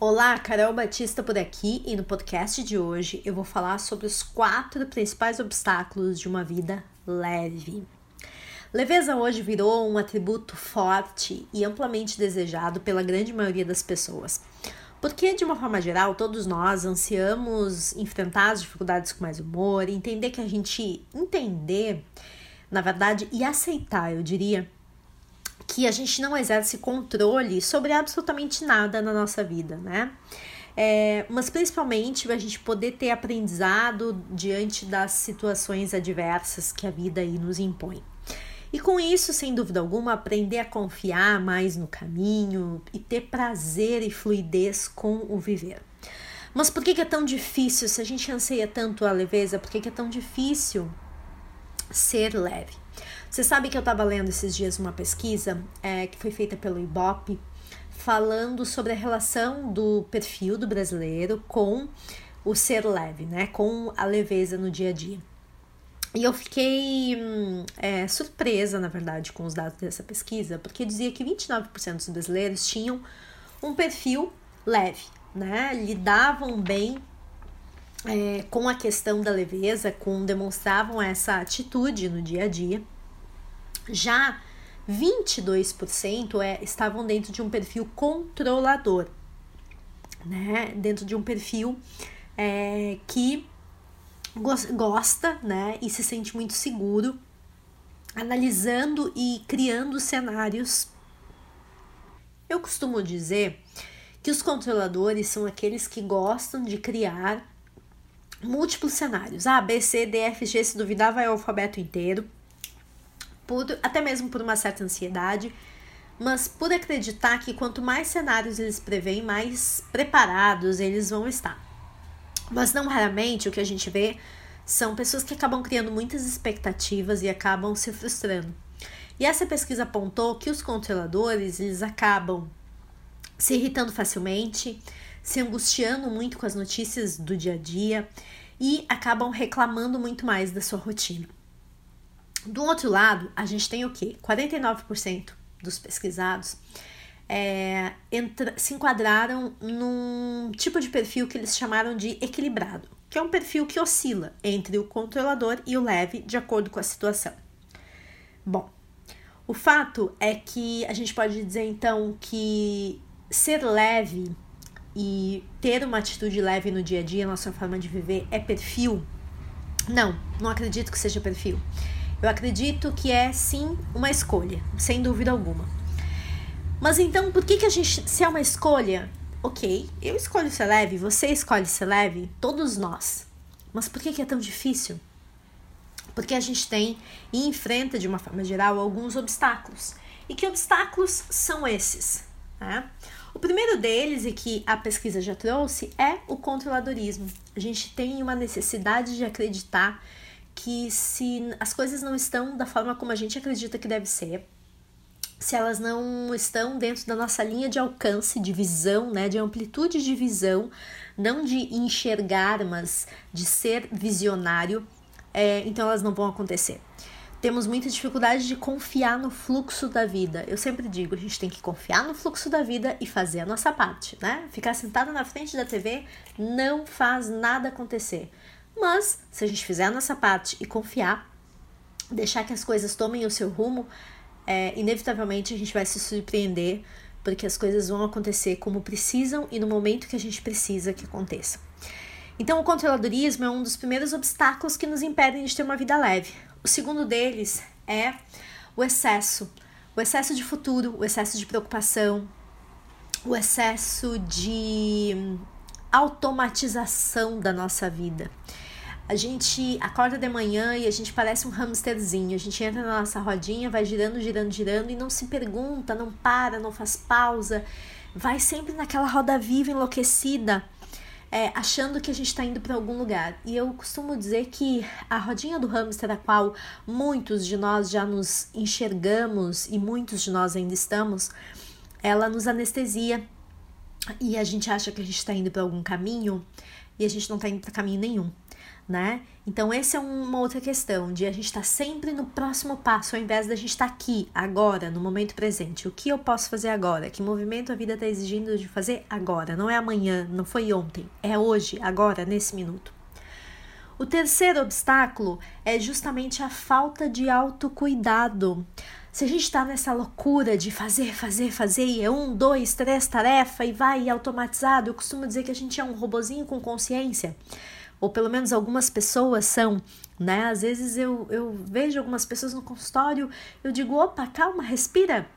Olá, Carol Batista por aqui e no podcast de hoje eu vou falar sobre os quatro principais obstáculos de uma vida leve. Leveza hoje virou um atributo forte e amplamente desejado pela grande maioria das pessoas. Porque, de uma forma geral, todos nós ansiamos enfrentar as dificuldades com mais humor, entender que a gente entender, na verdade, e aceitar, eu diria, que a gente não exerce controle sobre absolutamente nada na nossa vida, né? É, mas principalmente a gente poder ter aprendizado diante das situações adversas que a vida aí nos impõe. E com isso, sem dúvida alguma, aprender a confiar mais no caminho e ter prazer e fluidez com o viver. Mas por que, é tão difícil? Se a gente anseia tanto a leveza, por que é tão difícil ser leve? Você sabe que eu estava lendo esses dias uma pesquisa é, que foi feita pelo Ibope, falando sobre a relação do perfil do brasileiro com o ser leve, né? Com a leveza no dia a dia. E eu fiquei hum, é, surpresa, na verdade, com os dados dessa pesquisa, porque dizia que 29% dos brasileiros tinham um perfil leve, né? Lidavam bem é, com a questão da leveza, com demonstravam essa atitude no dia a dia. Já 22% é, estavam dentro de um perfil controlador, né? Dentro de um perfil é, que gosta, né? E se sente muito seguro, analisando e criando cenários. Eu costumo dizer que os controladores são aqueles que gostam de criar múltiplos cenários. A, B, C, D, F, G, se duvidar, vai o alfabeto inteiro por, até mesmo por uma certa ansiedade, mas por acreditar que quanto mais cenários eles preveem, mais preparados eles vão estar. Mas não raramente o que a gente vê são pessoas que acabam criando muitas expectativas e acabam se frustrando. E essa pesquisa apontou que os controladores eles acabam se irritando facilmente, se angustiando muito com as notícias do dia a dia e acabam reclamando muito mais da sua rotina. Do outro lado, a gente tem o quê? 49% dos pesquisados é, entra, se enquadraram num tipo de perfil que eles chamaram de equilibrado, que é um perfil que oscila entre o controlador e o leve, de acordo com a situação. Bom, o fato é que a gente pode dizer então que ser leve e ter uma atitude leve no dia a dia, nossa forma de viver, é perfil? Não, não acredito que seja perfil. Eu acredito que é sim uma escolha, sem dúvida alguma. Mas então, por que, que a gente, se é uma escolha, ok, eu escolho ser leve, você escolhe ser leve, todos nós. Mas por que, que é tão difícil? Porque a gente tem e enfrenta, de uma forma geral, alguns obstáculos. E que obstáculos são esses? Né? O primeiro deles, e que a pesquisa já trouxe, é o controladorismo. A gente tem uma necessidade de acreditar que se as coisas não estão da forma como a gente acredita que deve ser, se elas não estão dentro da nossa linha de alcance, de visão, né, de amplitude de visão, não de enxergar, mas de ser visionário, é, então elas não vão acontecer. Temos muita dificuldade de confiar no fluxo da vida. Eu sempre digo, a gente tem que confiar no fluxo da vida e fazer a nossa parte, né? Ficar sentado na frente da TV não faz nada acontecer. Mas, se a gente fizer a nossa parte e confiar, deixar que as coisas tomem o seu rumo, é, inevitavelmente a gente vai se surpreender, porque as coisas vão acontecer como precisam e no momento que a gente precisa que aconteça. Então, o controladorismo é um dos primeiros obstáculos que nos impedem de ter uma vida leve. O segundo deles é o excesso. O excesso de futuro, o excesso de preocupação, o excesso de automatização da nossa vida. A gente acorda de manhã e a gente parece um hamsterzinho. A gente entra na nossa rodinha, vai girando, girando, girando e não se pergunta, não para, não faz pausa. Vai sempre naquela roda viva, enlouquecida, é, achando que a gente está indo para algum lugar. E eu costumo dizer que a rodinha do hamster, a qual muitos de nós já nos enxergamos e muitos de nós ainda estamos, ela nos anestesia e a gente acha que a gente está indo para algum caminho e a gente não está indo para caminho nenhum. Né? Então, essa é uma outra questão de a gente estar tá sempre no próximo passo, ao invés da gente estar tá aqui, agora, no momento presente. O que eu posso fazer agora? Que movimento a vida está exigindo de fazer agora? Não é amanhã, não foi ontem, é hoje, agora, nesse minuto. O terceiro obstáculo é justamente a falta de autocuidado. Se a gente está nessa loucura de fazer, fazer, fazer, e é um, dois, três tarefa e vai automatizado, eu costumo dizer que a gente é um robozinho com consciência ou pelo menos algumas pessoas são, né? Às vezes eu, eu vejo algumas pessoas no consultório, eu digo, opa, calma, respira.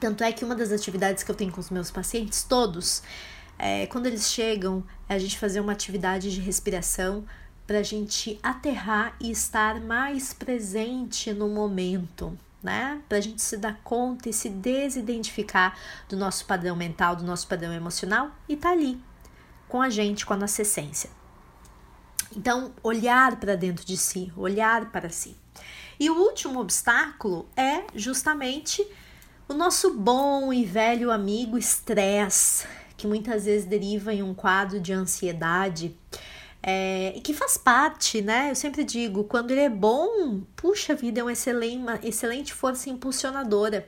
Tanto é que uma das atividades que eu tenho com os meus pacientes, todos, é, quando eles chegam, é a gente fazer uma atividade de respiração para a gente aterrar e estar mais presente no momento, né? Para a gente se dar conta e se desidentificar do nosso padrão mental, do nosso padrão emocional e tá ali com a gente, com a nossa essência. Então, olhar para dentro de si, olhar para si. E o último obstáculo é justamente o nosso bom e velho amigo estresse, que muitas vezes deriva em um quadro de ansiedade. É, e que faz parte, né? Eu sempre digo, quando ele é bom, puxa vida, é excelente, uma excelente força impulsionadora.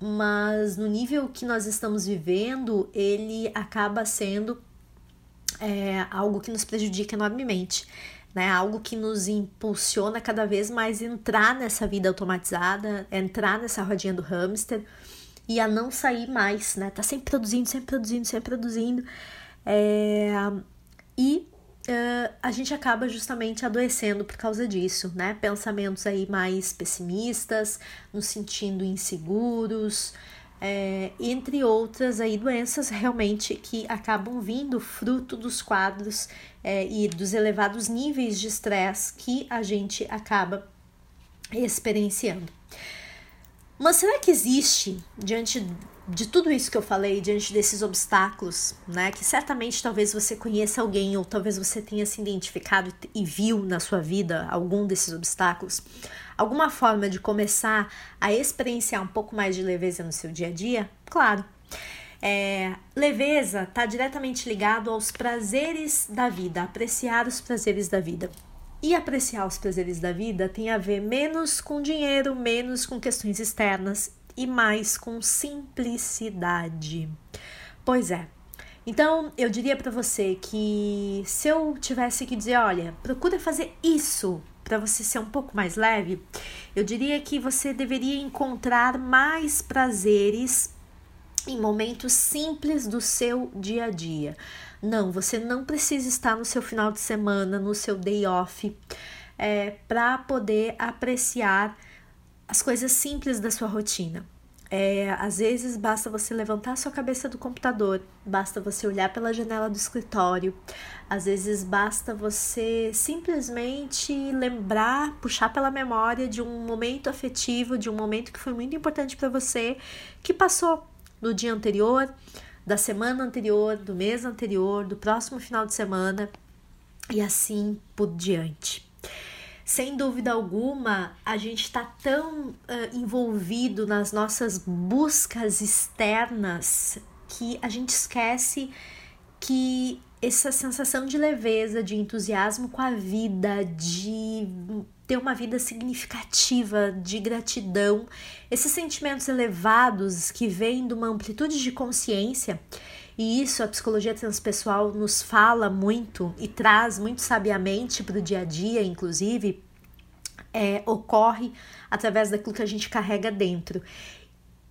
Mas no nível que nós estamos vivendo, ele acaba sendo é algo que nos prejudica enormemente. Né, algo que nos impulsiona cada vez mais entrar nessa vida automatizada, entrar nessa rodinha do hamster e a não sair mais, né? Tá sempre produzindo, sempre produzindo, sempre produzindo. É, e uh, a gente acaba justamente adoecendo por causa disso, né? Pensamentos aí mais pessimistas, nos sentindo inseguros, é, entre outras aí doenças realmente que acabam vindo fruto dos quadros é, e dos elevados níveis de estresse que a gente acaba experienciando. Mas será que existe, diante de tudo isso que eu falei, diante desses obstáculos, né, que certamente talvez você conheça alguém ou talvez você tenha se identificado e viu na sua vida algum desses obstáculos, alguma forma de começar a experienciar um pouco mais de leveza no seu dia a dia? Claro. É, leveza está diretamente ligado aos prazeres da vida, apreciar os prazeres da vida. E apreciar os prazeres da vida tem a ver menos com dinheiro, menos com questões externas e mais com simplicidade. Pois é. Então, eu diria para você que se eu tivesse que dizer, olha, procura fazer isso para você ser um pouco mais leve, eu diria que você deveria encontrar mais prazeres em momentos simples do seu dia a dia. Não, você não precisa estar no seu final de semana, no seu day off, é, para poder apreciar as coisas simples da sua rotina. É, às vezes basta você levantar a sua cabeça do computador, basta você olhar pela janela do escritório, às vezes basta você simplesmente lembrar, puxar pela memória de um momento afetivo, de um momento que foi muito importante para você, que passou no dia anterior, da semana anterior, do mês anterior, do próximo final de semana e assim por diante sem dúvida alguma, a gente está tão uh, envolvido nas nossas buscas externas que a gente esquece que essa sensação de leveza, de entusiasmo com a vida, de ter uma vida significativa, de gratidão, esses sentimentos elevados que vêm de uma amplitude de consciência, e isso a psicologia transpessoal nos fala muito e traz muito sabiamente para o dia a dia, inclusive, é, ocorre através daquilo que a gente carrega dentro.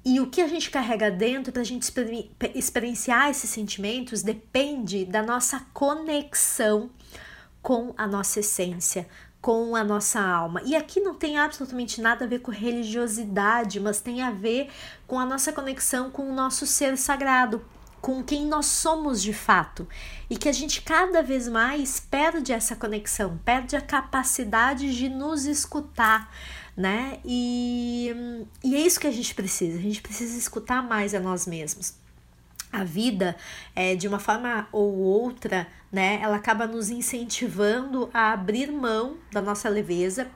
E o que a gente carrega dentro para a gente experienciar esses sentimentos depende da nossa conexão com a nossa essência, com a nossa alma. E aqui não tem absolutamente nada a ver com religiosidade, mas tem a ver com a nossa conexão com o nosso ser sagrado, com quem nós somos de fato e que a gente cada vez mais perde essa conexão, perde a capacidade de nos escutar, né? E, e é isso que a gente precisa, a gente precisa escutar mais a nós mesmos. A vida, é, de uma forma ou outra, né, ela acaba nos incentivando a abrir mão da nossa leveza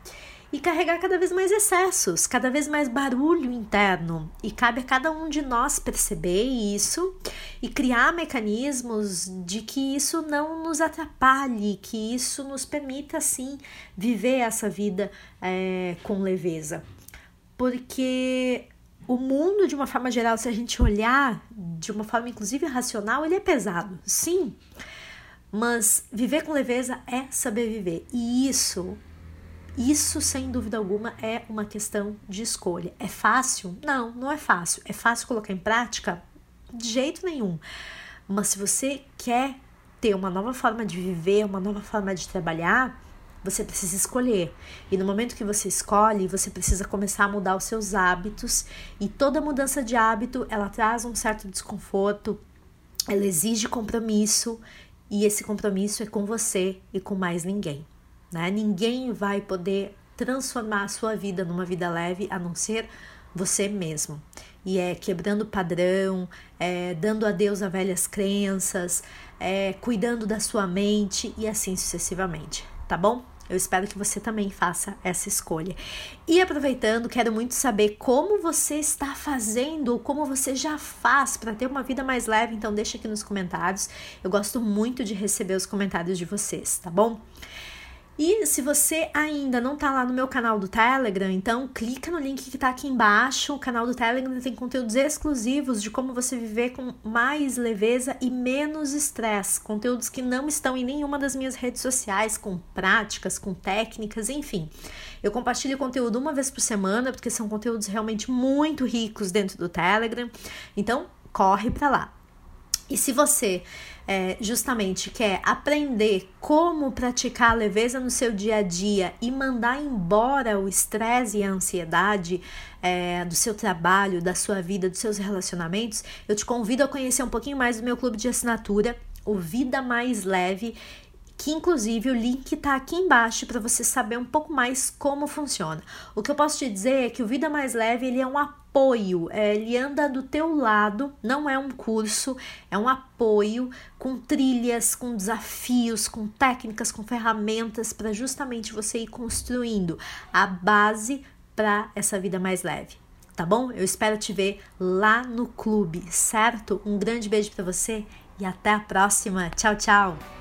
e carregar cada vez mais excessos, cada vez mais barulho interno. E cabe a cada um de nós perceber isso e criar mecanismos de que isso não nos atrapalhe, que isso nos permita, sim, viver essa vida é, com leveza. Porque o mundo, de uma forma geral, se a gente olhar de uma forma inclusive racional, ele é pesado, sim. Mas viver com leveza é saber viver. E isso isso, sem dúvida alguma, é uma questão de escolha. É fácil? Não, não é fácil. É fácil colocar em prática? De jeito nenhum. Mas se você quer ter uma nova forma de viver, uma nova forma de trabalhar, você precisa escolher. E no momento que você escolhe, você precisa começar a mudar os seus hábitos. E toda mudança de hábito, ela traz um certo desconforto, ela exige compromisso, e esse compromisso é com você e com mais ninguém. Né? Ninguém vai poder transformar a sua vida numa vida leve a não ser você mesmo. E é quebrando padrão, é dando adeus a velhas crenças, é cuidando da sua mente e assim sucessivamente, tá bom? Eu espero que você também faça essa escolha. E aproveitando, quero muito saber como você está fazendo ou como você já faz para ter uma vida mais leve, então deixa aqui nos comentários. Eu gosto muito de receber os comentários de vocês, tá bom? E se você ainda não tá lá no meu canal do Telegram, então clica no link que tá aqui embaixo. O canal do Telegram tem conteúdos exclusivos de como você viver com mais leveza e menos estresse. Conteúdos que não estão em nenhuma das minhas redes sociais, com práticas, com técnicas, enfim. Eu compartilho conteúdo uma vez por semana, porque são conteúdos realmente muito ricos dentro do Telegram. Então, corre para lá. E se você é, justamente quer aprender como praticar a leveza no seu dia a dia e mandar embora o estresse e a ansiedade é, do seu trabalho, da sua vida, dos seus relacionamentos, eu te convido a conhecer um pouquinho mais do meu clube de assinatura, o Vida Mais Leve que inclusive o link está aqui embaixo para você saber um pouco mais como funciona. O que eu posso te dizer é que o Vida Mais Leve ele é um apoio, é, ele anda do teu lado, não é um curso, é um apoio com trilhas, com desafios, com técnicas, com ferramentas para justamente você ir construindo a base para essa vida mais leve. Tá bom? Eu espero te ver lá no clube, certo? Um grande beijo para você e até a próxima. Tchau, tchau.